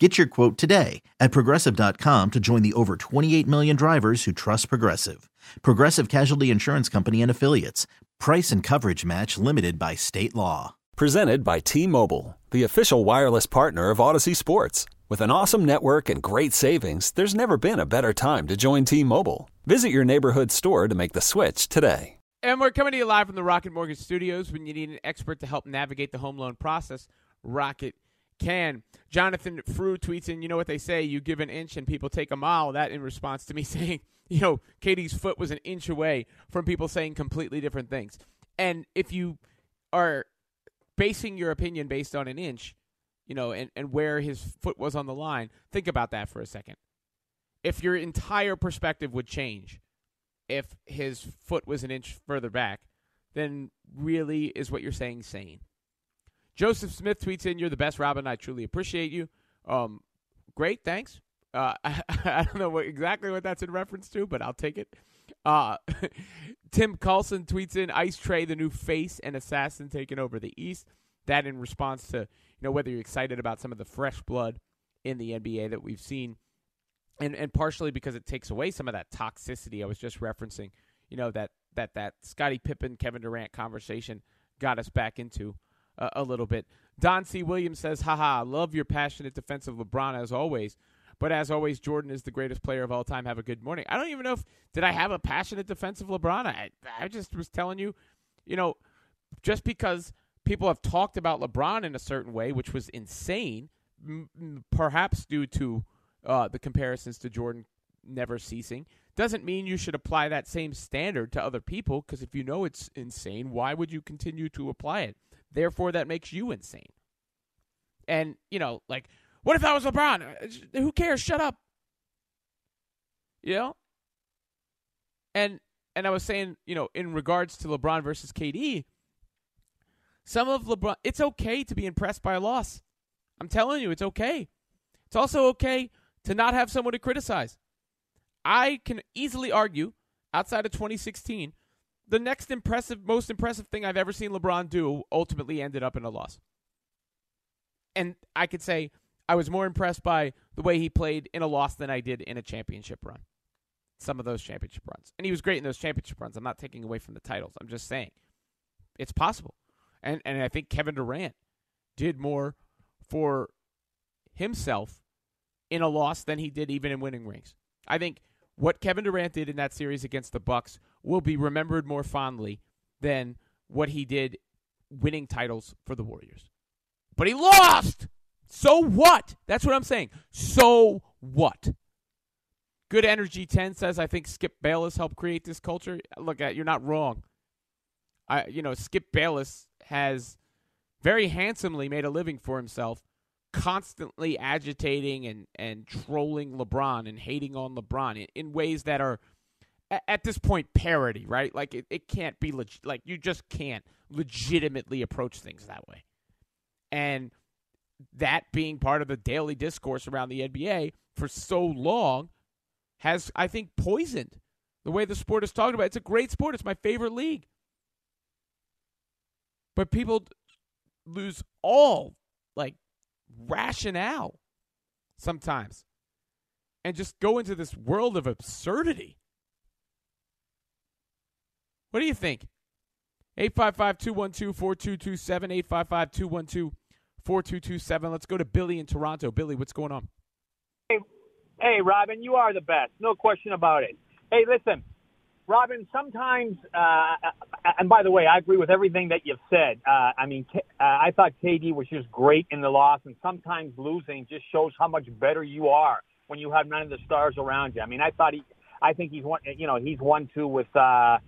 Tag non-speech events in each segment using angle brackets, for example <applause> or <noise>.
Get your quote today at progressive.com to join the over 28 million drivers who trust Progressive. Progressive Casualty Insurance Company and Affiliates. Price and coverage match limited by state law. Presented by T Mobile, the official wireless partner of Audacy Sports. With an awesome network and great savings, there's never been a better time to join T Mobile. Visit your neighborhood store to make the switch today. And we're coming to you live from the Rocket Mortgage Studios. When you need an expert to help navigate the home loan process, Rocket can. Jonathan Frew tweets in, you know what they say, you give an inch and people take a mile. That in response to me <laughs> saying, you know, KD's foot was an inch away from people saying completely different things. And if you are basing your opinion based on an inch, you know, and, and where his foot was on the line, think about that for a second. If your entire perspective would change if his foot was an inch further back, then really is what you're saying sane. Joseph Smith tweets in, "You're the best, Robin. I truly appreciate you." Um, great, thanks. Uh, I, <laughs> I, don't know what, exactly what that's in reference to, but I'll take it. Uh, <laughs> Tim Carlson tweets in, "Ice Trae, the new face and assassin, taking over the East." That in response to you know whether you're excited about some of the fresh blood in the NBA that we've seen, and and partially because it takes away some of that toxicity I was just referencing. You know that that that Scottie Pippen Kevin Durant conversation got us back into uh, a little bit. Don C. Williams says, haha, love your passionate defense of LeBron as always. But as always, Jordan is the greatest player of all time. Have a good morning. I don't even know if did I have a passionate defense of LeBron. I I just was telling you, you know, just because people have talked about LeBron in a certain way, which was insane, m- perhaps due to uh, the comparisons to Jordan never ceasing, doesn't mean you should apply that same standard to other people. Because if you know it's insane, why would you continue to apply it? Therefore, that makes you insane. And, you know, like, what if I was LeBron? Who cares? Shut up. You know? And and I was saying, you know, in regards to LeBron versus KD, some of LeBron it's okay to be impressed by a loss. I'm telling you, it's okay. It's also okay to not have someone to criticize. I can easily argue outside of 2016 the next impressive, most impressive thing I've ever seen LeBron do ultimately ended up in a loss. And I could say I was more impressed by the way he played in a loss than I did in a championship run. Some of those championship runs. And he was great in those championship runs. I'm not taking away from the titles. I'm just saying it's possible. And and I think Kevin Durant did more for himself in a loss than he did even in winning rings. I think what Kevin Durant did in that series against the Bucks will be remembered more fondly than what he did winning titles for the Warriors. But he lost. So what? That's what I'm saying. So what? Good Energy 10 says I think Skip Bayless helped create this culture. Look uh, you're not wrong. I you know, Skip Bayless has very handsomely made a living for himself constantly agitating and, and trolling LeBron and hating on LeBron in, in ways that are at this point parody, right? Like it, it can't be legit. Like you just can't legitimately approach things that way. And that being part of the daily discourse around the NBA for so long has, I think, poisoned the way the sport is talked about. It's a great sport. It's my favorite league. But people lose all like rationale sometimes and just go into this world of absurdity. What do you think? 855 212 4227. 855 212 4227. Let's go to Billy in Toronto. Billy, what's going on? Hey, hey, Robin, you are the best. No question about it. Hey, listen, Robin, sometimes, uh, and by the way, I agree with everything that you've said. Uh, I mean, uh, I thought KD was just great in the loss, and sometimes losing just shows how much better you are when you have none of the stars around you. I mean, I thought he, I think he's one, you know, he's one two with uh,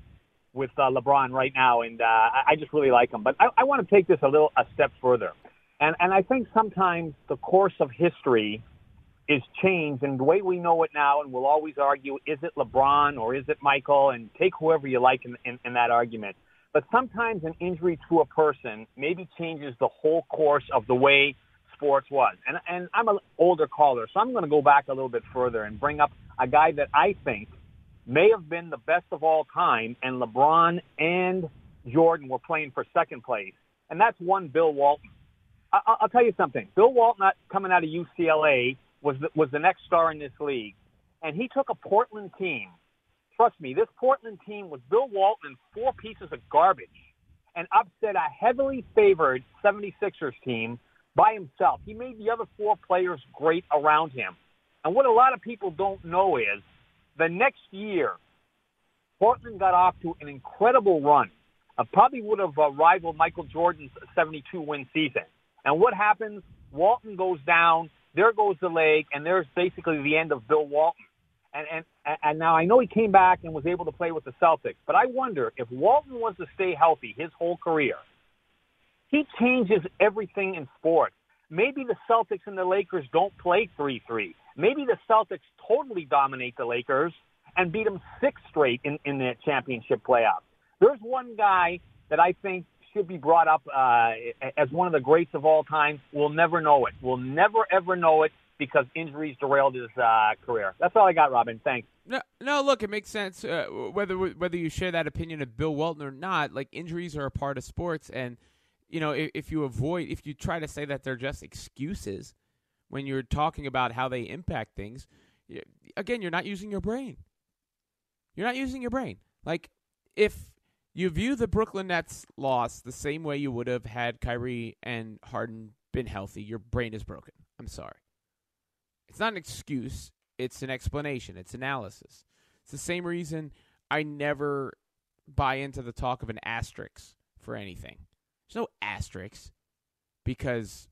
with uh, LeBron right now, and uh, I just really like him. But I, I want to take this a little a step further, and and I think sometimes the course of history is changed, and the way we know it now, and we'll always argue, is it LeBron or is it Michael? And take whoever you like in, in, in that argument. But sometimes an injury to a person maybe changes the whole course of the way sports was. And, and I'm an older caller, so I'm going to go back a little bit further and bring up a guy that I think may have been the best of all time, and LeBron and Jordan were playing for second place. And that's one Bill Walton. I, I'll tell you something. Bill Walton, uh, coming out of UCLA, was the, was the next star in this league, and he took a Portland team. Trust me, this Portland team was Bill Walton and four pieces of garbage, and upset a heavily favored 76ers team by himself. He made the other four players great around him. And what a lot of people don't know is the next year, Portland got off to an incredible run. Uh, probably would have uh, rivaled Michael Jordan's 72 win season. And what happens? Walton goes down. There goes the leg, and there's basically the end of Bill Walton. And, and and now I know he came back and was able to play with the Celtics, but I wonder if Walton was to stay healthy his whole career, he changes everything in sports. Maybe the Celtics and the Lakers don't play 3-3. Maybe the Celtics totally dominate the Lakers and beat them six straight in, in the championship playoffs. There's one guy that I think should be brought up uh, as one of the greats of all time. We'll never know it. We'll never ever know it because injuries derailed his uh, career. That's all I got, Robin. Thanks. No, no. Look, it makes sense uh, whether whether you share that opinion of Bill Walton or not. Like injuries are a part of sports, and you know if, if you avoid, if you try to say that they're just excuses when you're talking about how they impact things, again, you're not using your brain. You're not using your brain. Like if you view the Brooklyn Nets loss the same way you would have had Kyrie and Harden been healthy. Your brain is broken. I'm sorry. It's not an excuse, it's an explanation, it's analysis. It's the same reason I never buy into the talk of an asterisk for anything. There's no asterisk because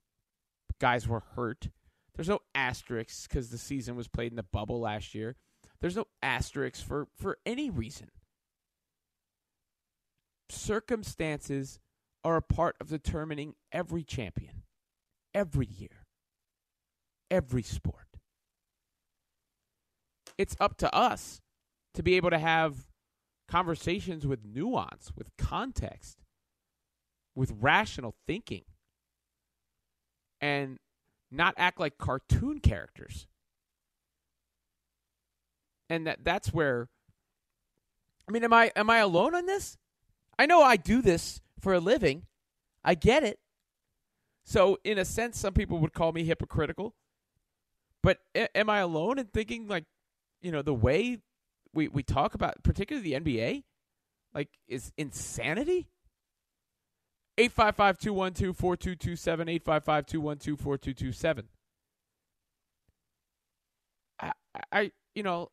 guys were hurt. There's no asterisks because the season was played in the bubble last year. There's no asterisks for, for any reason circumstances are a part of determining every champion, every year, every sport. It's up to us to be able to have conversations with nuance, with context, with rational thinking, and not act like cartoon characters. And that that's where I mean, am I am I alone on this? I know I do this for a living. I get it. So, in a sense, some people would call me hypocritical. But a- am I alone in thinking, like, you know, the way we, we talk about, particularly the NBA, like, is insanity? 855 212 4227. 855 212 4227. I, you know,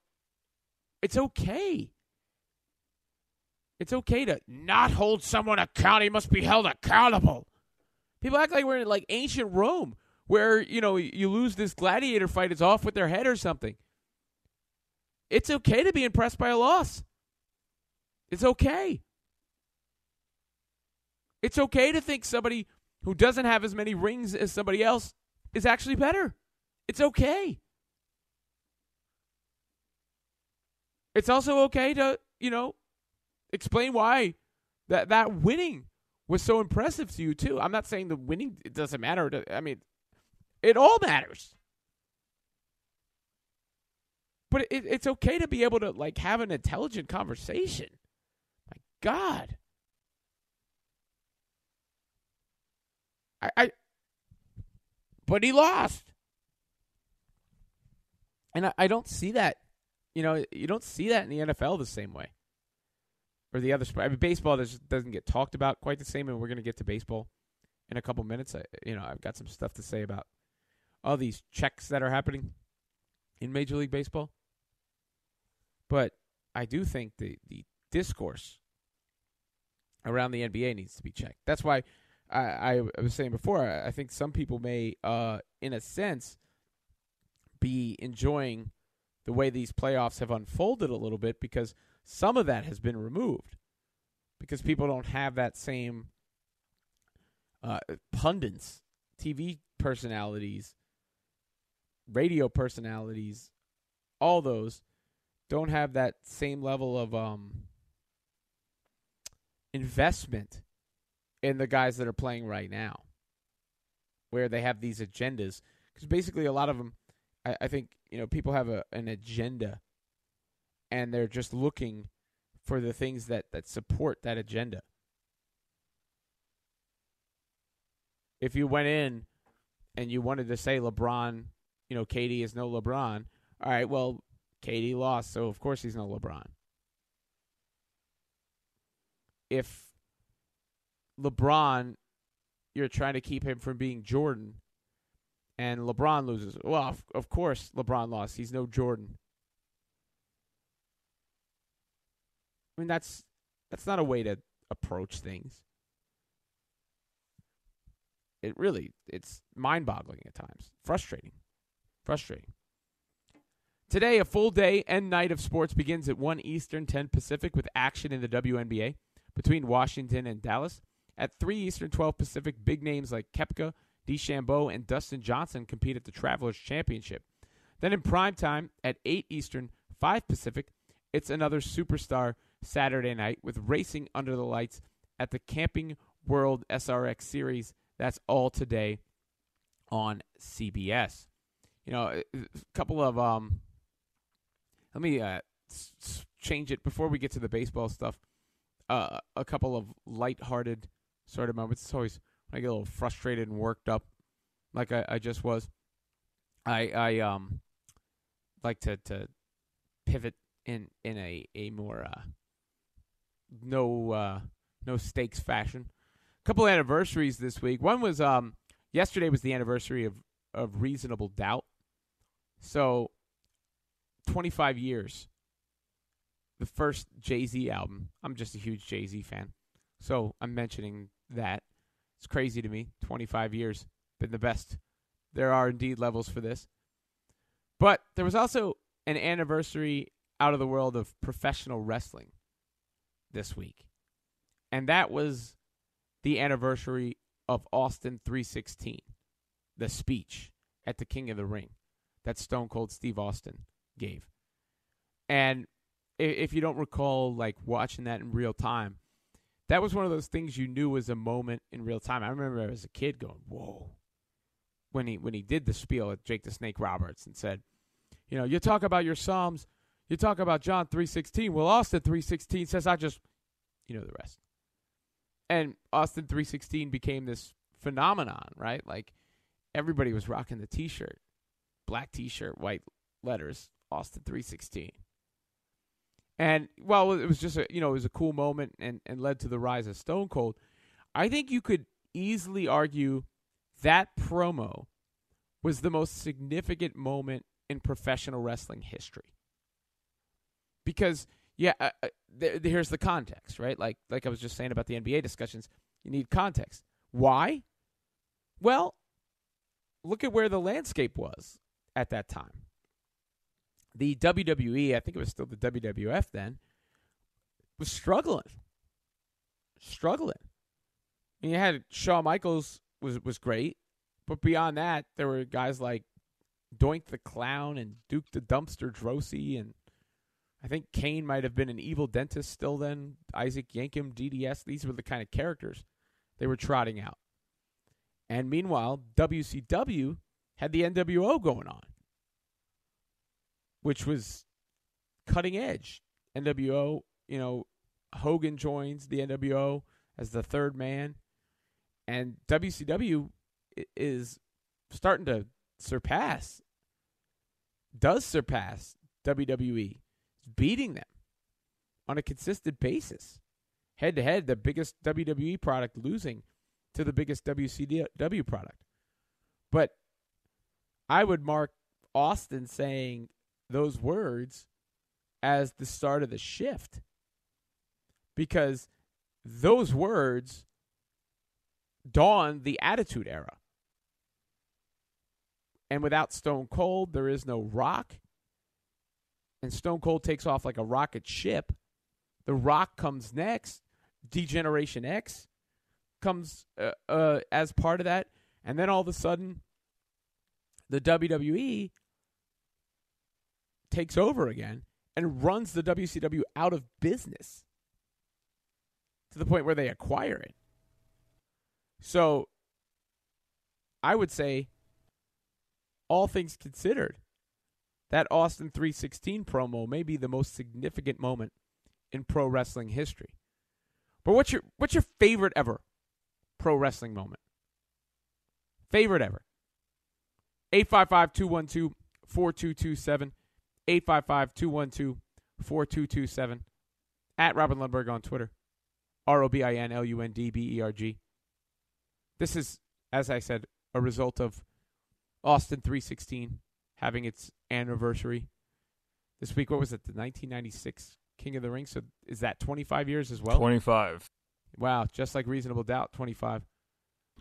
it's okay it's okay to not hold someone accountable. He must be held accountable. People act like we're in like ancient Rome, where you know you lose this gladiator fight, it's off with their head or something. It's okay to be impressed by a loss. It's okay. It's okay to think somebody who doesn't have as many rings as somebody else is actually better. It's okay. It's also okay to, you know, explain why that that winning was so impressive to you too. I'm not saying the winning it doesn't matter. I mean, it all matters. But it, it's okay to be able to like have an intelligent conversation. My God. I, I but he lost. And I, I don't see that. You know, you don't see that in the NFL the same way or the other sport. I mean, baseball doesn't get talked about quite the same, and we're going to get to baseball in a couple minutes. I, you know, I've got some stuff to say about all these checks that are happening in Major League Baseball. But I do think the the discourse around the NBA needs to be checked. That's why I, I was saying before. I, think some people may, uh, in a sense, be enjoying the way these playoffs have unfolded a little bit because some of that has been removed because people don't have that same uh, pundits, TV personalities radio personalities, all those don't have that same level of um, investment in the guys that are playing right now, where they have these agendas. Because basically, a lot of them, I, I think, you know, people have a, an agenda, and they're just looking for the things that that support that agenda. If you went in and you wanted to say LeBron, you know, KD is no LeBron, all right, well, KD lost, so of course he's no LeBron. If LeBron, you're trying to keep him from being Jordan, and LeBron loses, well, of, of course LeBron lost. He's no Jordan. I mean, that's that's not a way to approach things. It really it's mind-boggling at times. Frustrating. Frustrating. Today, a full day and night of sports begins at 1 Eastern, 10 Pacific with action in the WNBA between Washington and Dallas. At 3 Eastern, 12 Pacific, big names like Koepka, DeChambeau, and Dustin Johnson compete at the Travelers Championship. Then in prime time at 8 Eastern, 5 Pacific, it's another superstar Saturday night with racing under the lights at the Camping World SRX Series. That's all today on CBS. You know, a couple of um. Let me uh, change it before we get to the baseball stuff. Uh, a couple of light-hearted sort of moments. It's always when I get a little frustrated and worked up, like I, I just was. I I um like to to pivot in in a a more uh, no uh, no stakes fashion. A couple anniversaries this week. One was um yesterday was the anniversary of of Reasonable Doubt. So 25 years. The first Jay-Z album. I'm just a huge Jay-Z fan. So I'm mentioning that. It's crazy to me. 25 years been the best. There are indeed levels for this. But there was also an anniversary out of the world of professional wrestling this week. And that was the anniversary of Austin 316, the speech at the King of the Ring that Stone Cold Steve Austin gave. And if you don't recall, like watching that in real time, that was one of those things you knew was a moment in real time. I remember as a kid going, "Whoa!" when he when he did the spiel at Jake the Snake Roberts and said, "You know, you talk about your Psalms you talk about John 3:16. Well, Austin 3:16 says I just you know the rest. And Austin 3:16 became this phenomenon, right? Like everybody was rocking the t-shirt. Black t-shirt, white letters, Austin 3:16. And well, it was just a you know, it was a cool moment and and led to the rise of Stone Cold. I think you could easily argue that promo was the most significant moment in professional wrestling history because yeah, uh, uh, th- here's the context, right? Like like I was just saying about the NBA discussions, you need context. Why? Well, look at where the landscape was at that time. The WWE, I think it was still the WWF then, was struggling. Struggling. And you had Shawn Michaels was was great, but beyond that, there were guys like Doink the Clown and Duke the Dumpster Droese and I think Kane might have been an evil dentist still then. Isaac Yankem, DDS. These were the kind of characters they were trotting out. And meanwhile, WCW had the NWO going on, which was cutting edge. NWO, you know, Hogan joins the NWO as the third man. And WCW is starting to surpass, does surpass WWE beating them on a consistent basis. Head to head, the biggest WWE product losing to the biggest WCW product. But I would mark Austin saying those words as the start of the shift because those words dawn the Attitude Era. And without Stone Cold, there is no Rock and Stone Cold takes off like a rocket ship. The Rock comes next. Degeneration X comes uh, uh, as part of that, and then all of a sudden, the WWE takes over again and runs the WCW out of business to the point where they acquire it. So I would say, all things considered, that Austin 316 promo may be the most significant moment in pro wrestling history. But what's your what's your favorite ever pro wrestling moment? Favorite ever. 855-212-4227. 855-212-4227. At Robin Lundberg on Twitter. R-O-B-I-N-L-U-N-D-B-E-R-G. This is, as I said, a result of Austin 316 having its anniversary this week. What was it? The 1996 King of the Ring. So is that 25 years as well? 25. Wow, just like Reasonable Doubt, 25.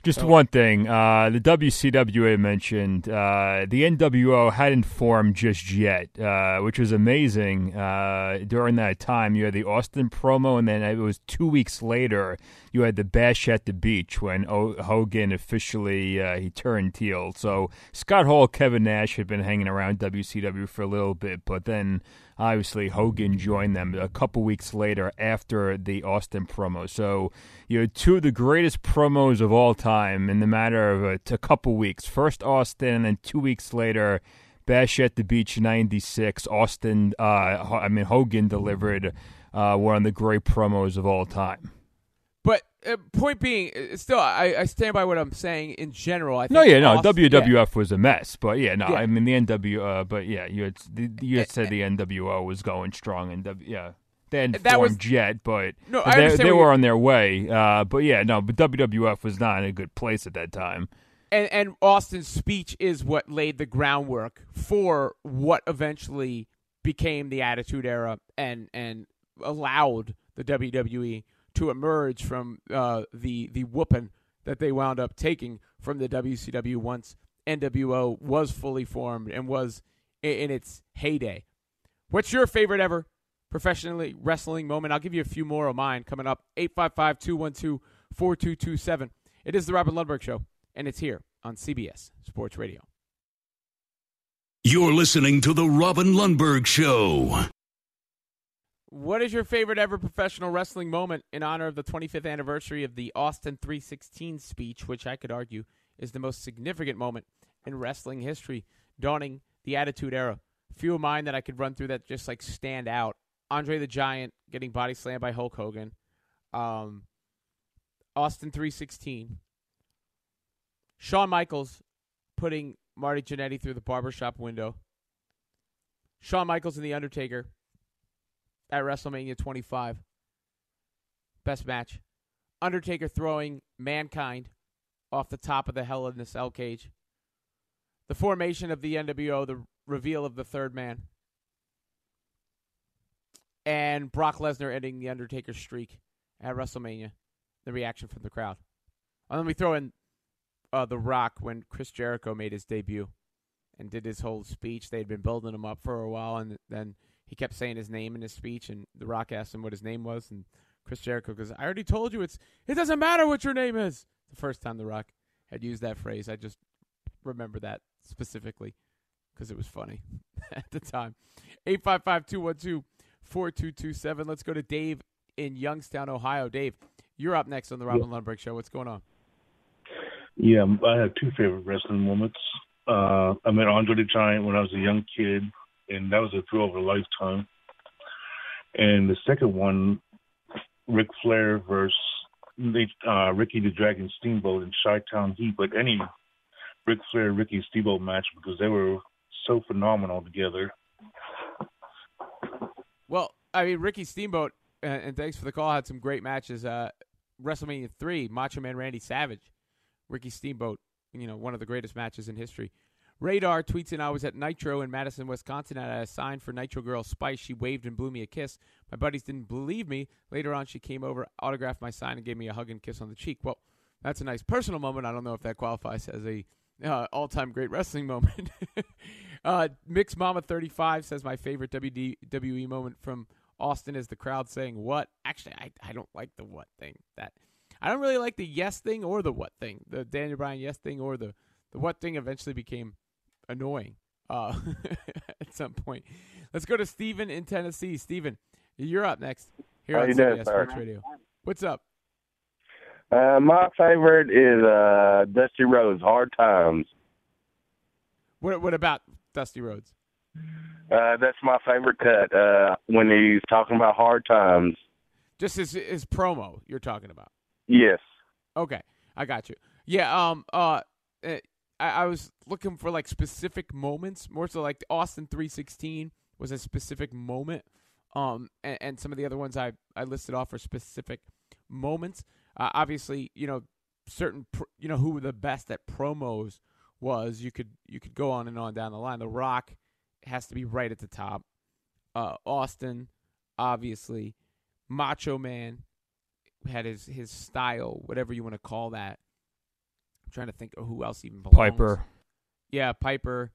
Just So- one thing. Uh, the WCWA mentioned uh, the NWO hadn't formed just yet, uh, which was amazing. Uh, during that time, you had the Austin promo, and then it was two weeks later you had the Bash at the Beach when o- Hogan officially uh, he turned heel. So Scott Hall, Kevin Nash had been hanging around WCW for a little bit, but then obviously Hogan joined them a couple weeks later after the Austin promo. So you had two of the greatest promos of all time in the matter of a, a couple weeks. First Austin, and then two weeks later. Bash at the Beach '96. Austin, uh, I mean Hogan delivered uh, one of the great promos of all time. But uh, point being, uh, still, I, I stand by what I'm saying in general. I think No, yeah, no, Austin- WWF yeah. was a mess, but yeah, no, Yeah. I mean the NW, uh, but yeah, you had you had said the NWO was going strong, and w, yeah, they hadn't That was- formed yet, but No, they, they were on their way. Uh, but yeah, no, but WWF was not in a good place at that time. and and Austin's speech is what laid the groundwork for what eventually became the Attitude Era and and allowed the WWE to emerge from uh, the the whooping that they wound up taking from the WCW once NWO was fully formed and was in, its heyday. What's your favorite ever professionally wrestling moment? I'll give you a few more of mine coming up. 855-212-4227. It is the Robin Lundberg Show, and it's here on CBS Sports Radio. You're listening to The Robin Lundberg Show. What is your favorite ever professional wrestling moment in honor of the 25th anniversary of the Austin 316 speech, which I could argue is the most significant moment in wrestling history, dawning the Attitude Era? Few of mine that I could run through that just like stand out. Andre the Giant getting body slammed by Hulk Hogan. Um, Austin 316. Shawn Michaels putting Marty Jannetty through the barbershop window. Shawn Michaels and The Undertaker at WrestleMania 25. Best match. Undertaker throwing Mankind off the top of the Hell in the Cell cage. The formation of the NWO, the reveal of the third man. And Brock Lesnar ending the Undertaker streak at WrestleMania. The reaction from the crowd. And then we throw in uh, The Rock when Chris Jericho made his debut and did his whole speech. They had been building him up for a while, and then he kept saying his name in his speech, and The Rock asked him what his name was, and Chris Jericho goes, "I already told you it's it doesn't matter what your name is." The first time The Rock had used that phrase, I just remember that specifically because it was funny <laughs> at the time. 855-212-4227. Let's go to Dave in Youngstown, Ohio. Dave, you're up next on the Robin Lundberg Show. What's going on? Yeah, I have two favorite wrestling moments. Uh, I met Andre the Giant when I was a young kid, and that was a thrill of a lifetime. And the second one, Ric Flair versus uh, Ricky the Dragon Steamboat in Chi-Town Heat, but any Ric Flair Ricky Steamboat match because they were so phenomenal together. Well, I mean, Ricky Steamboat, and thanks for the call, had some great matches. Uh, WrestleMania 3, Macho Man Randy Savage, Ricky Steamboat, you know, one of the greatest matches in history. Radar tweets in, I was at Nitro in Madison, Wisconsin, and I signed for Nitro Girl Spice. She waved and blew me a kiss. My buddies didn't believe me. Later on, she came over, autographed my sign, and gave me a hug and kiss on the cheek. Well, that's a nice personal moment. I don't know if that qualifies as a uh, all-time great wrestling moment. <laughs> uh, Mix Mama 35 says my favorite WWE moment from Austin is the crowd saying "what." Actually, I I don't like the "what" thing. That I don't really like the "yes" thing or the "what" thing. The Daniel Bryan "yes" thing or the the "what" thing eventually became annoying. uh, <laughs> at some point. Let's go to Steven in Tennessee. Steven, you're up next here How on CBS? Sports Radio. What's up? Uh, my favorite is uh, Dusty Rhodes, Hard Times. What what about Dusty Rhodes? Uh, that's my favorite cut uh, when he's talking about hard times. Just his his promo you're talking about. Yes. Okay, I got you. Yeah. Um. Uh. I, I was looking for like specific moments, more so like Austin 316 was a specific moment. Um. And, and some of the other ones I I listed off are specific moments. Uh, obviously, you know, certain pr- you know who were the best at promos was. You could you could go on and on down the line. The Rock has to be right at the top. Uh, Austin, obviously, Macho Man had his his style, whatever you want to call that. I'm trying to think of who else even belongs. Piper. Yeah, Piper.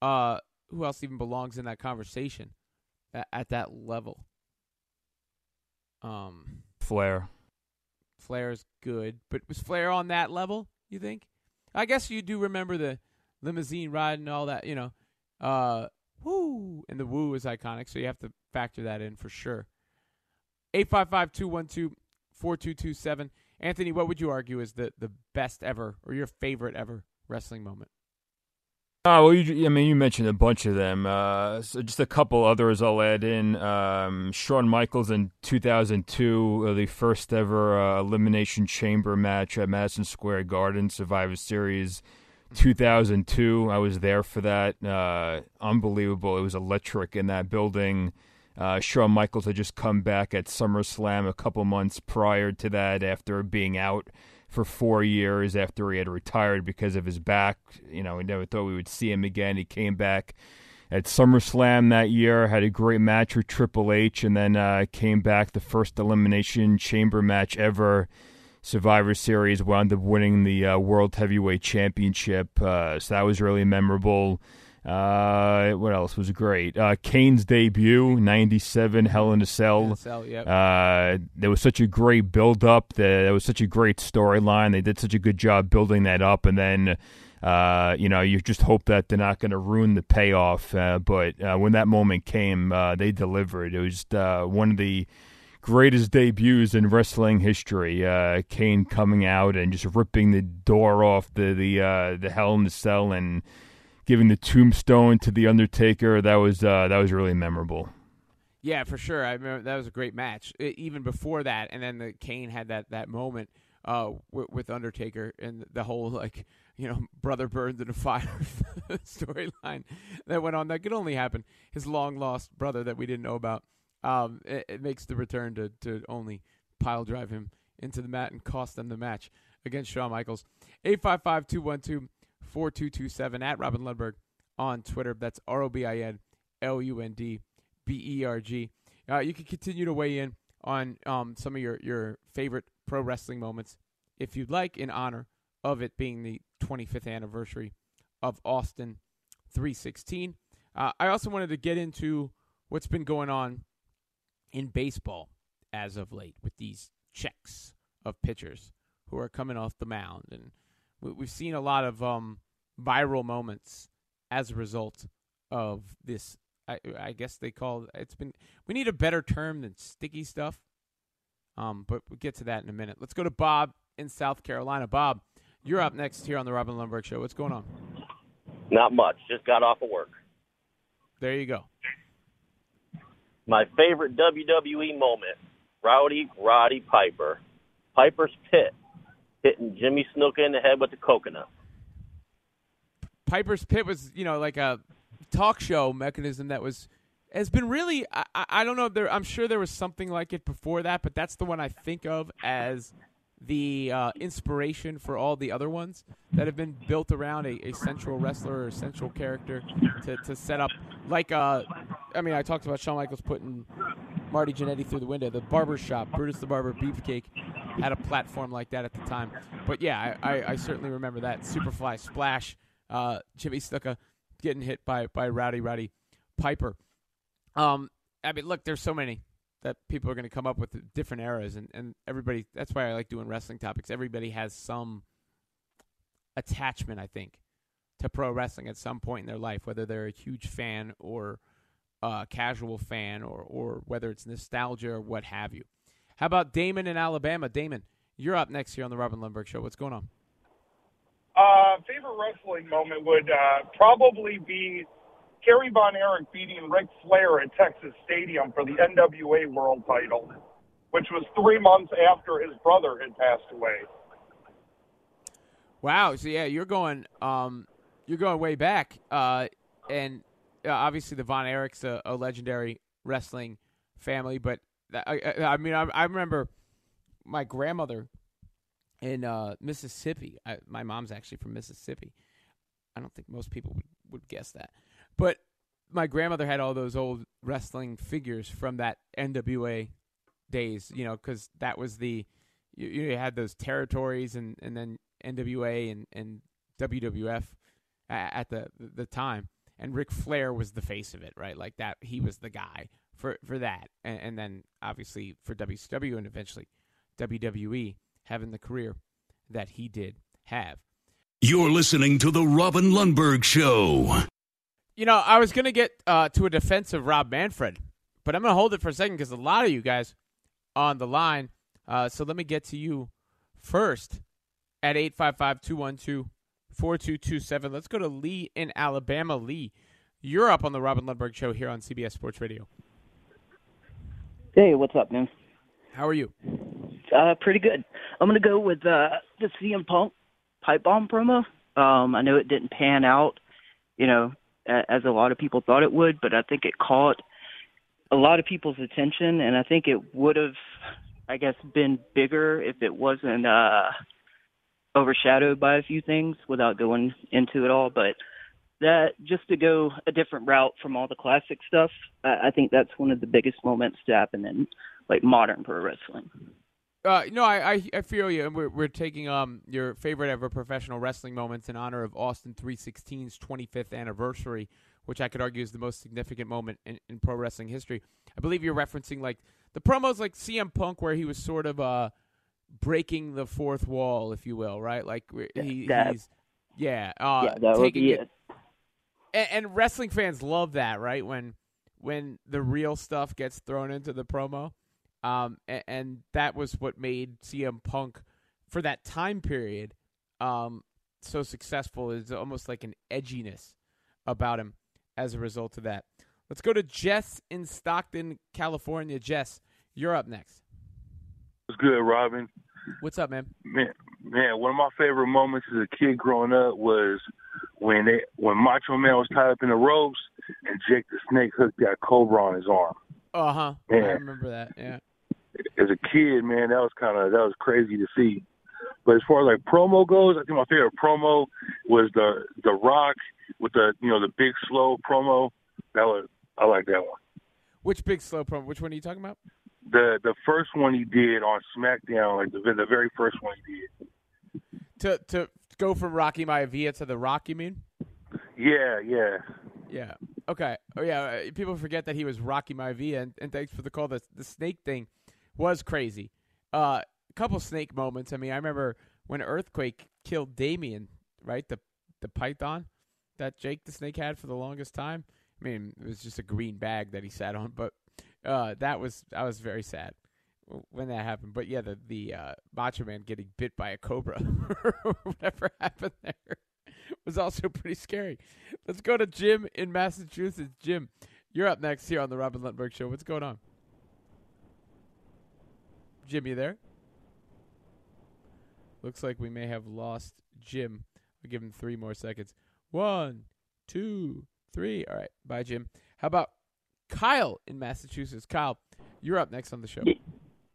Uh, who else even belongs in that conversation at, at that level? Um, Flair. Flair's good, but was Flair on that level? You think? I guess you do remember the limousine ride and all that. You know, uh, woo, and the woo is iconic, so you have to factor that in for sure. Eight five five two one two four two two seven. Anthony, what would you argue is the the best ever or your favorite ever wrestling moment? Oh well, you, I mean, you mentioned a bunch of them. Uh, so just a couple others I'll add in. Um, Shawn Michaels in 2002, uh, the first ever uh, Elimination Chamber match at Madison Square Garden, Survivor Series 2002. I was there for that. Uh, unbelievable. It was electric in that building. Uh, Shawn Michaels had just come back at SummerSlam a couple months prior to that after being out for four years after he had retired because of his back. You know, we never thought we would see him again. He came back at SummerSlam that year, had a great match with Triple H, and then uh, came back the first Elimination Chamber match ever. Survivor Series wound up winning the uh, World Heavyweight Championship, uh, so that was really memorable. Uh, what else was great? Uh, Kane's debut, '97, Hell in a Cell. Cell, yep. Uh, there was such a great build up. There was such a great storyline. They did such a good job building that up, and then. Uh, you know, you just hope that they're not going to ruin the payoff. Uh, but uh, when that moment came, uh, they delivered. It was uh, one of the greatest debuts in wrestling history. Uh, Kane coming out and just ripping the door off the the uh, the Hell in the Cell and giving the tombstone to the Undertaker. That was uh, that was really memorable. Yeah, for sure. I remember that was a great match. E- even before that, and then the Kane had that that moment uh, with, Undertaker and the whole like you know <laughs> brother burned in a fire <laughs> storyline that went on. That could only happen. His long lost brother that we didn't know about. Um, it, it makes the return to to only pile drive him into the mat and cost them the match against Shawn Michaels. 855-212-4227 at Robin Lundberg on Twitter. That's R O B I N L U N D B E R G. Uh, you can continue to weigh in on um, some of your, your favorite pro wrestling moments if you'd like, in honor of it being the 25th anniversary of Austin 316. Uh, I also wanted to get into what's been going on in baseball as of late with these checks of pitchers who are coming off the mound. And we, we've seen a lot of um, viral moments as a result of this I, I guess they call it's been. We need a better term than sticky stuff. Um, but we'll get to that in a minute. Let's go to Bob in South Carolina. Bob, you're up next here on the Robin Lundberg Show. What's going on? Not much. Just got off of work. There you go. My favorite WWE moment: Rowdy Roddy Piper, Piper's Pit, hitting Jimmy Snuka in the head with the coconut. Piper's Pit was, you know, like a talk show mechanism that was has been really. I, I don't know. There, I'm sure there was something like it before that, but that's the one I think of as the uh, inspiration for all the other ones that have been built around a, a central wrestler or central character to, to set up. Like, uh, I mean, I talked about Shawn Michaels putting Marty Jannetty through the window. The barber shop, Brutus the Barber Beefcake, had a platform like that at the time. But yeah, I, I, I certainly remember that Superfly Splash, uh, Jimmy Snuka getting hit by by Rowdy Roddy Piper. Um, I mean, look, there's so many that people are going to come up with different eras, and and everybody. That's why I like doing wrestling topics. Everybody has some attachment, I think, to pro wrestling at some point in their life, whether they're a huge fan or a casual fan, or or whether it's nostalgia or what have you. How about Damon in Alabama? Damon, you're up next here on the Robin Lundberg Show. What's going on? Uh, favorite wrestling moment would uh, probably be Kerry Von Erich beating Ric Flair at Texas Stadium for the NWA World Title, which was three months after his brother had passed away. Wow. So yeah, you're going um, you're going way back, uh, and uh, obviously the Von Erichs a, a legendary wrestling family, but I, I, I mean I, I remember my grandmother in uh, Mississippi. I, my mom's actually from Mississippi. I don't think most people would, would guess that. But my grandmother had all those old wrestling figures from that NWA days, you know, because that was the you, you, had those territories and, and then NWA and, and WWF at the the time, and Ric Flair was the face of it, right? Like that, he was the guy for for that, and, and then obviously for WCW and eventually WWE having the career that he did have. You're listening to the Robin Lundberg Show. You know, I was going to get uh, to a defense of Rob Manfred, but I'm going to hold it for a second because a lot of you guys on the line. Uh, so let me get to you first at 855 212 4227. Let's go to Lee in Alabama. Lee, you're up on the Robin Lundberg Show here on CBS Sports Radio. Hey, what's up, man? How are you? Uh, pretty good. I'm gonna go with uh, the CM Punk pipe bomb promo. Um, I know it didn't pan out, you know, as a lot of people thought it would, but I think it caught a lot of people's attention, and I think it would have, I guess, been bigger if it wasn't uh, overshadowed by a few things without going into it all. But that just to go a different route from all the classic stuff, I, I think that's one of the biggest moments to happen like modern pro wrestling. Uh, no, I, I, I feel you, and we're we're taking um your favorite ever professional wrestling moments in honor of Austin 316's 25th anniversary, which I could argue is the most significant moment in, in pro wrestling history. I believe you're referencing like the promos like CM Punk, where he was sort of uh breaking the fourth wall, if you will, right? Like he, that, he's yeah, uh, yeah, that taking be it. And, and wrestling fans love that, right? When when the real stuff gets thrown into the promo. Um, and, and, that was what made CM Punk for that time period um, so successful. Is almost like an edginess about him as a result of that. Let's go to Jess in Stockton, California. Jess, you're up next. What's good, Robin? What's up, man? Man, man, one of my favorite moments as a kid growing up was when they when Macho Man was tied up in the ropes and Jake the Snake hooked that cobra on his arm. Uh huh. I remember that. Yeah as a kid, man, that was kind of that was crazy to see. But as far as like promo goes, I think my favorite promo was the the Rock with the you know the big slow promo. That was I like that one. Which big slow promo? Which one are you talking about? The the first one he did on SmackDown, like the the very first one he did. To to go from Rocky Maivia to the Rock, you mean? Yeah, yeah. Yeah. Okay. Oh yeah. Uh, people forget that he was Rocky Maivia, and, and thanks for the call. The the snake thing was crazy. Uh, a couple snake moments. I mean, I remember when Earthquake killed Damien, right? The the python that Jake the Snake had for the longest time. I mean, it was just a green bag that he sat on, but uh, that was I was very sad when that happened. But yeah, the the uh, Macho Man getting bit by a cobra, <laughs> whatever <laughs> happened there, was also pretty scary. Let's go to Jim in Massachusetts. Jim, you're up next here on the Robin Lundberg Show. What's going on? Jim, you there? Looks like we may have lost Jim. I'll give him three more seconds. One, two, three. All right. Bye, Jim. How about Kyle in Massachusetts? Kyle, you're up next on the show.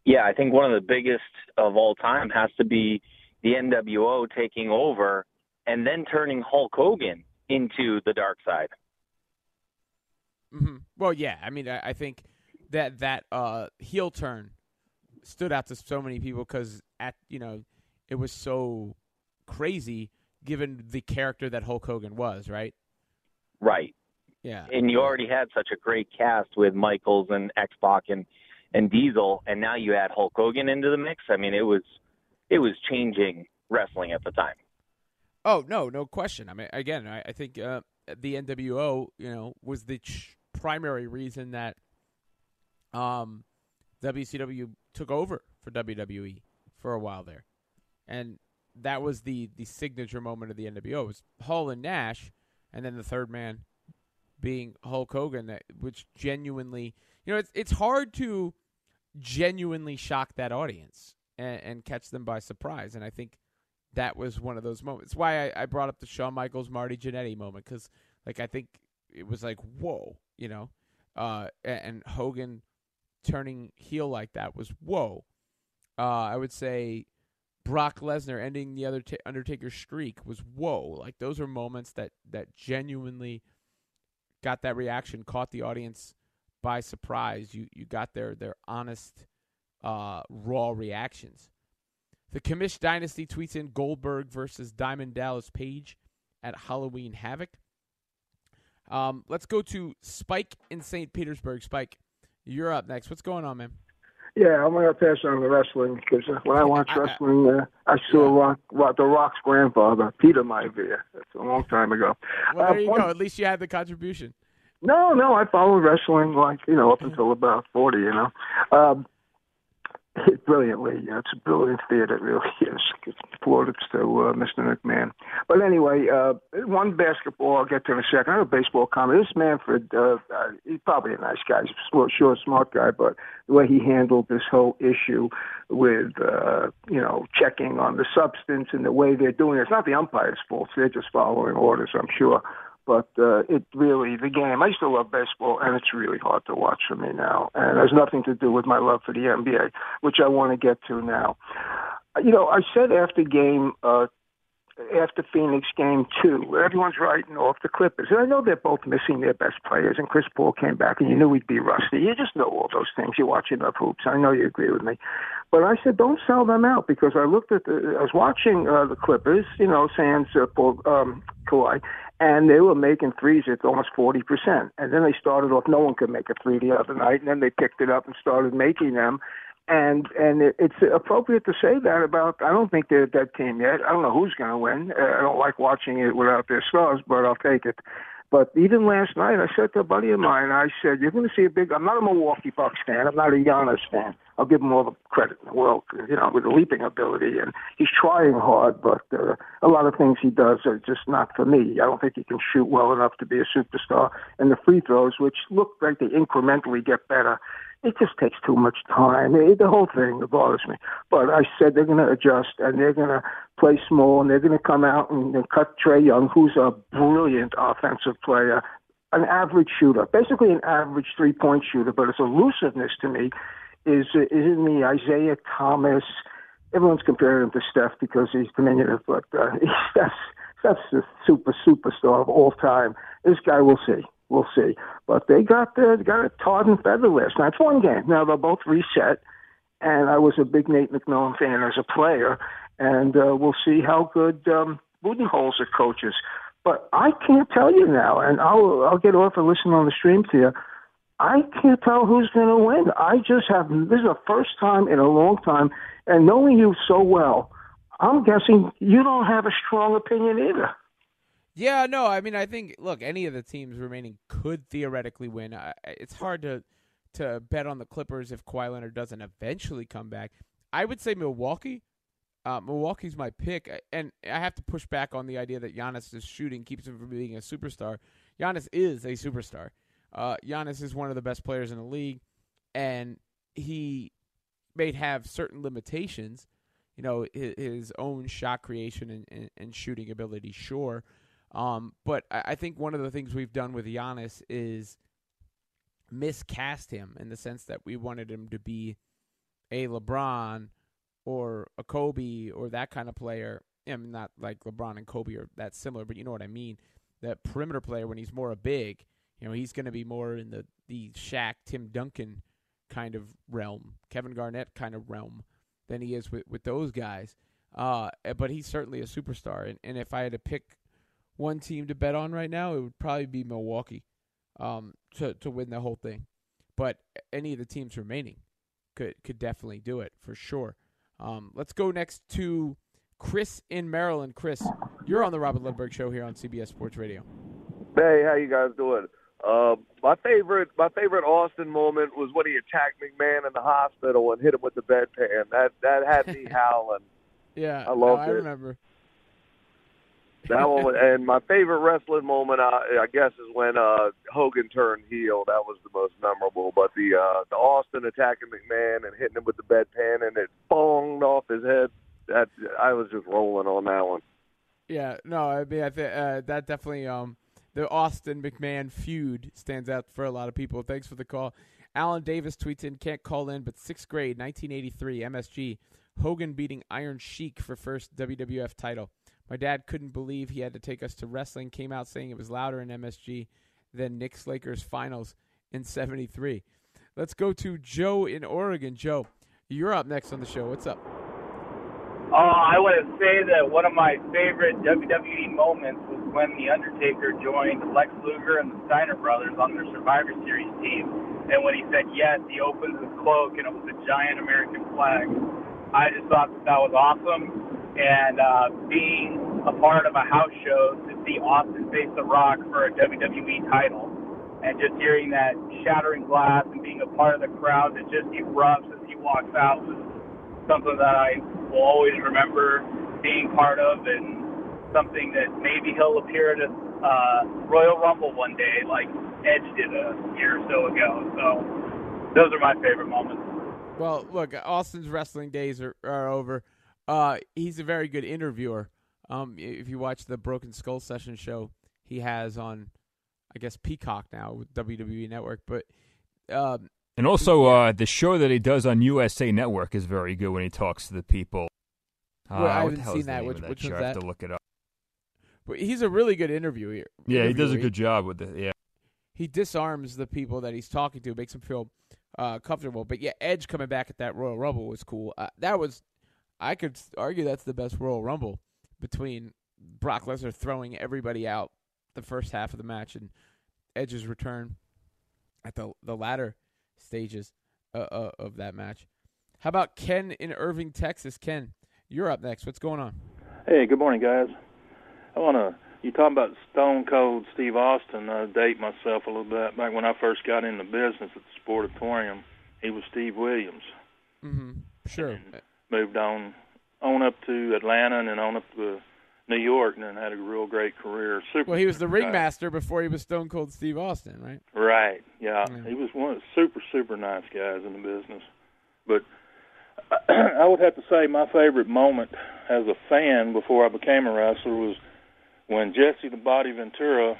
Yeah, I think one of the biggest of all time has to be the NWO taking over and then turning Hulk Hogan into the dark side. Mm-hmm. Well, yeah. I mean, I, I think that that uh, heel turn stood out to so many people because at you know it was so crazy given the character that Hulk Hogan was, right? Right. Yeah. And you already had such a great cast with Michaels and X Pac and and Diesel, and now you add Hulk Hogan into the mix. I mean, it was it was changing wrestling at the time. Oh no, no question. I mean, again, I, I think uh, the NWO, you know, was the ch- primary reason that um, WCW took over for WWE for a while there, and that was the the signature moment of the NWO. It was Hall and Nash, and then the third man being Hulk Hogan, that which genuinely, you know, it's it's hard to genuinely shock that audience and, and catch them by surprise, and I think that was one of those moments. Why I, I brought up the Shawn Michaels Marty Jannetty moment because, like, I think it was like whoa, you know, uh, and, and Hogan turning heel like that was whoa. Uh, I would say Brock Lesnar ending the other Undertaker streak was whoa. Like those are moments that that genuinely got that reaction, caught the audience by surprise. You you got their their honest, uh, raw reactions. The Commish Dynasty tweets in Goldberg versus Diamond Dallas Page at Halloween Havoc. Um, let's go to Spike in St. Petersburg. Spike, you're up next. What's going on, man? Yeah, I'm gonna pass on the wrestling because when I watched wrestling, uh, I saw Rock, Rock, the Rock's grandfather, Peter Maivia. That's a long time ago. Well, Uh, you one- go. At least you had the contribution. No, no, I followed wrestling like you know up until about forty. You know, um, <laughs> brilliantly. You know, it's a brilliant theater, really <laughs> is. It's plaudits to uh, Mr. McMahon. But anyway, uh, one basketball I'll get to in a second. Another baseball comment. This Manfred, uh, uh, he's probably a nice guy. He's a sure, smart guy, but the way he handled this whole issue with uh, you know checking on the substance and the way they're doing it, it's not the umpire's fault. They're just following orders, I'm sure but uh, it really the game. I used to love baseball, and it's really hard to watch for me now. And it has nothing to do with my love for the NBA, which I want to get to now. You know, I said after game. Uh, after Phoenix game two, everyone's writing off the Clippers. And I know they're both missing their best players, and Chris Paul came back, and you knew he'd be rusty. You just know all those things. You watch enough hoops. I know you agree with me. But I said, don't sell them out because I looked at the, I was watching uh, the Clippers, you know, sans uh, Paul, um, Kawhi, and they were making threes at almost 40%. And then they started off, no one could make a three the other night, and then they picked it up and started making them. And and it, it's appropriate to say that about. I don't think they're a dead team yet. I don't know who's going to win. Uh, I don't like watching it without their stars, but I'll take it. But even last night, I said to a buddy of mine, I said, "You're going to see a big." I'm not a Milwaukee Bucks fan. I'm not a Giannis fan. I'll give him all the credit in the world, you know, with the leaping ability, and he's trying hard. But uh, a lot of things he does are just not for me. I don't think he can shoot well enough to be a superstar. And the free throws, which look like they incrementally get better, it just takes too much time. It, the whole thing bothers me. But I said they're going to adjust and they're going to play small and they're going to come out and, and cut Trae Young, who's a brilliant offensive player, an average shooter, basically an average three-point shooter. But his elusiveness to me is is in the Isaiah Thomas. Everyone's comparing him to Steph because he's diminutive, but uh, <laughs> Steph's Steph's the super superstar of all time. This guy, we'll see. We'll see. But they got uh, they got a tarred and feather last night. It's one game. Now they'll both reset. And I was a big Nate McMillan fan as a player. And uh, we'll see how good um, Budenholzer coaches. But I can't tell you now, and I'll I'll get off and listen on the stream to you. I can't tell who's going to win. I just have this is the first time in a long time, and knowing you so well, I'm guessing you don't have a strong opinion either. Yeah, no, I mean, I think look, any of the teams remaining could theoretically win. It's hard to to bet on the Clippers if Kawhi Leonard doesn't eventually come back. I would say Milwaukee. Uh, Milwaukee's my pick, and I have to push back on the idea that Giannis' shooting keeps him from being a superstar. Giannis is a superstar. Uh, Giannis is one of the best players in the league, and he may have certain limitations. You know, his, his own shot creation and, and, and shooting ability, sure. Um, but I, I think one of the things we've done with Giannis is miscast him in the sense that we wanted him to be a LeBron or a Kobe or that kind of player. I mean, not like LeBron and Kobe are that similar, but you know what I mean. That perimeter player when he's more a big, you know, he's going to be more in the the Shaq, Tim Duncan kind of realm, Kevin Garnett kind of realm than he is with with those guys. Uh, but he's certainly a superstar, and and if I had to pick one team to bet on right now, it would probably be Milwaukee um, to to win the whole thing. But any of the teams remaining could could definitely do it for sure. Um, let's go next to Chris in Maryland. Chris, you're on the Robin Lundberg Show here on CBS Sports Radio. Hey, how you guys doing? Uh, my favorite, my favorite Austin moment was when he attacked McMahon in the hospital and hit him with the bedpan. That that had me <laughs> howling. Yeah, I loved no, I it. remember. That one, and my favorite wrestling moment, I, I guess, is when uh, Hogan turned heel. That was the most memorable. But the uh, the Austin attacking McMahon and hitting him with the bedpan and it bonged off his head. That I was just rolling on that one. Yeah, no, I mean, I think uh, that definitely um the Austin McMahon feud stands out for a lot of people. Thanks for the call. Alan Davis tweets in, can't call in, but sixth grade, 1983, MSG, Hogan beating Iron Sheik for first WWF title. My dad couldn't believe he had to take us to wrestling. Came out saying it was louder in MSG than Knicks Lakers finals in '73. Let's go to Joe in Oregon. Joe, you're up next on the show. What's up? Uh, I want to say that one of my favorite WWE moments was when The Undertaker joined Lex Luger and the Steiner brothers on their Survivor Series team. And when he said yes, he opened his cloak and it was a giant American flag. I just thought that that was awesome. And uh, being a part of a house show to see Austin face The Rock for a WWE title and just hearing that shattering glass and being a part of the crowd that just erupts as he walks out was something that I will always remember being part of and something that maybe he'll appear at a uh, Royal Rumble one day like Edge did a year or so ago. So those are my favorite moments. Well, look, Austin's wrestling days are, are over. Uh, he's a very good interviewer. Um, if you watch the Broken Skull Session show, he has on, I guess Peacock now with WWE Network. But um, And also, uh, the show that he does on USA Network is very good when he talks to the people. Uh, Well, I haven't seen that. Which- that which show? I have that? to look it up. but he's a really good interviewer. Yeah, he does a good job with it. Yeah. he disarms the people that he's talking to, makes them feel uh, comfortable. But yeah, Edge coming back at that Royal Rumble was cool. Uh, that was, I could argue that's the best Royal Rumble between Brock Lesnar throwing everybody out the first half of the match and Edge's return at the the latter stages uh, uh, of that match. How about Ken in Irving, Texas? Ken, you're up next. What's going on? Hey, good morning, guys. I want to. You talking about Stone Cold Steve Austin? I date myself a little bit. Back when I first got into business at the Sportatorium, he was Steve Williams. Mm-hmm. Sure. Moved on, on up to Atlanta, and then on up to uh, New York, and then had a real great career. Super. Well, he was the guy. ringmaster before he was Stone Cold Steve Austin, right? Right. Yeah. Yeah. He was one of the super, super nice guys in the business. But <clears throat> I would have to say my favorite moment as a fan before I became a wrestler was when Jesse the Body Ventura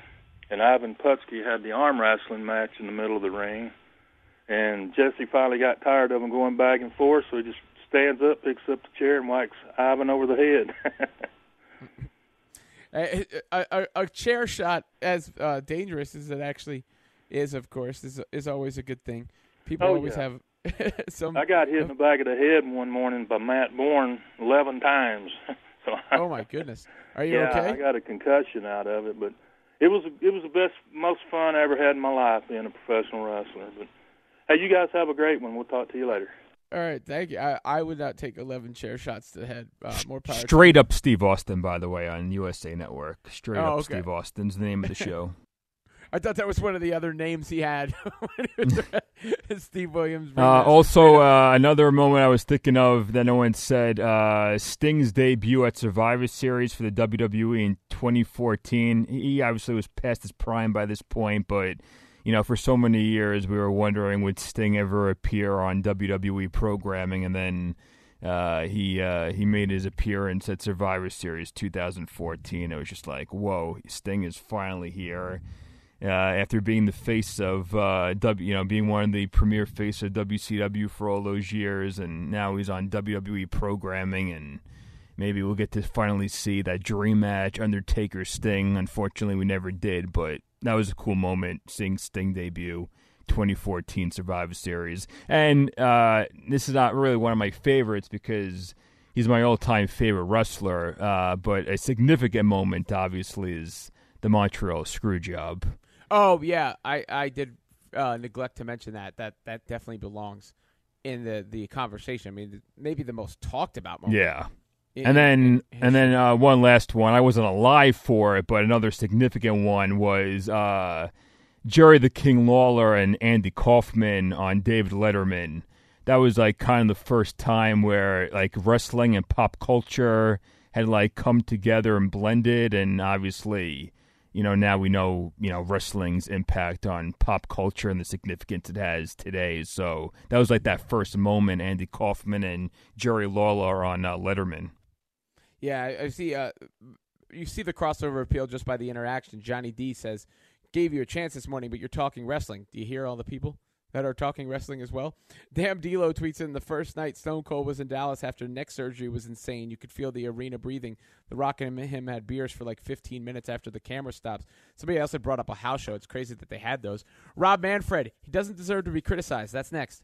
and Ivan Putski had the arm wrestling match in the middle of the ring. And Jesse finally got tired of him going back and forth, so he just stands up, picks up the chair, and whacks Ivan over the head. <laughs> a, a, a, a chair shot, as uh, dangerous as it actually is, of course, is is always a good thing. People Oh, always yeah. have <laughs> some. I got hit in the back of the head one morning by Matt Borne eleven times. <laughs> so I, oh my goodness, are you yeah, okay? I got a concussion out of it, but it was it was the best, most fun I ever had in my life being a professional wrestler. But hey, you guys have a great one. We'll talk to you later. All right, thank you. I, I would not take eleven chair shots to the head. Uh, more power. Straight up Steve Austin, by the way, on USA Network. Straight Oh, up okay. Steve Austin's the name of the <laughs> show. I thought that was one of the other names he had. <laughs> when he was <laughs> Steve Williams. Uh, also, uh, another moment I was thinking of that no one said uh, Sting's debut at Survivor Series for the WWE in 2014. He obviously was past his prime by this point, but you know, for so many years we were wondering would Sting ever appear on WWE programming, and then uh, he uh, he made his appearance at Survivor Series 2014. It was just like, whoa, Sting is finally here uh, after being the face of uh, W, you know, being one of the premier face of WCW for all those years, and now he's on WWE programming, and maybe we'll get to finally see that dream match Undertaker Sting. Unfortunately, we never did, but that was a cool moment seeing Sting debut. 2014 Survivor Series, and uh, this is not really one of my favorites because he's my all-time favorite wrestler. Uh, but a significant moment, obviously, is the Montreal Screwjob. Oh yeah, I I did uh, neglect to mention that. That that definitely belongs in the the conversation. I mean, maybe the most talked about moment. Yeah. And then, and then uh, one last one. I wasn't alive for it, but another significant one was uh, Jerry the King Lawler and Andy Kaufman on David Letterman. That was like kind of the first time where like wrestling and pop culture had like come together and blended, and obviously, you know, now we know you know wrestling's impact on pop culture and the significance it has today. So that was like that first moment. Andy Kaufman and Jerry Lawler on uh, Letterman. Yeah, I, see. Uh, you see the crossover appeal just by the interaction. Johnny D says, "Gave you a chance this morning, but you're talking wrestling. Do you hear all the people that are talking wrestling as well?" Damn D'Lo tweets in the first night Stone Cold was in Dallas after neck surgery was insane. You could feel the arena breathing. The Rock and him had beers for like 15 minutes after the camera stops. Somebody else had brought up a house show. It's crazy that they had those. Rob Manfred, he doesn't deserve to be criticized. That's next.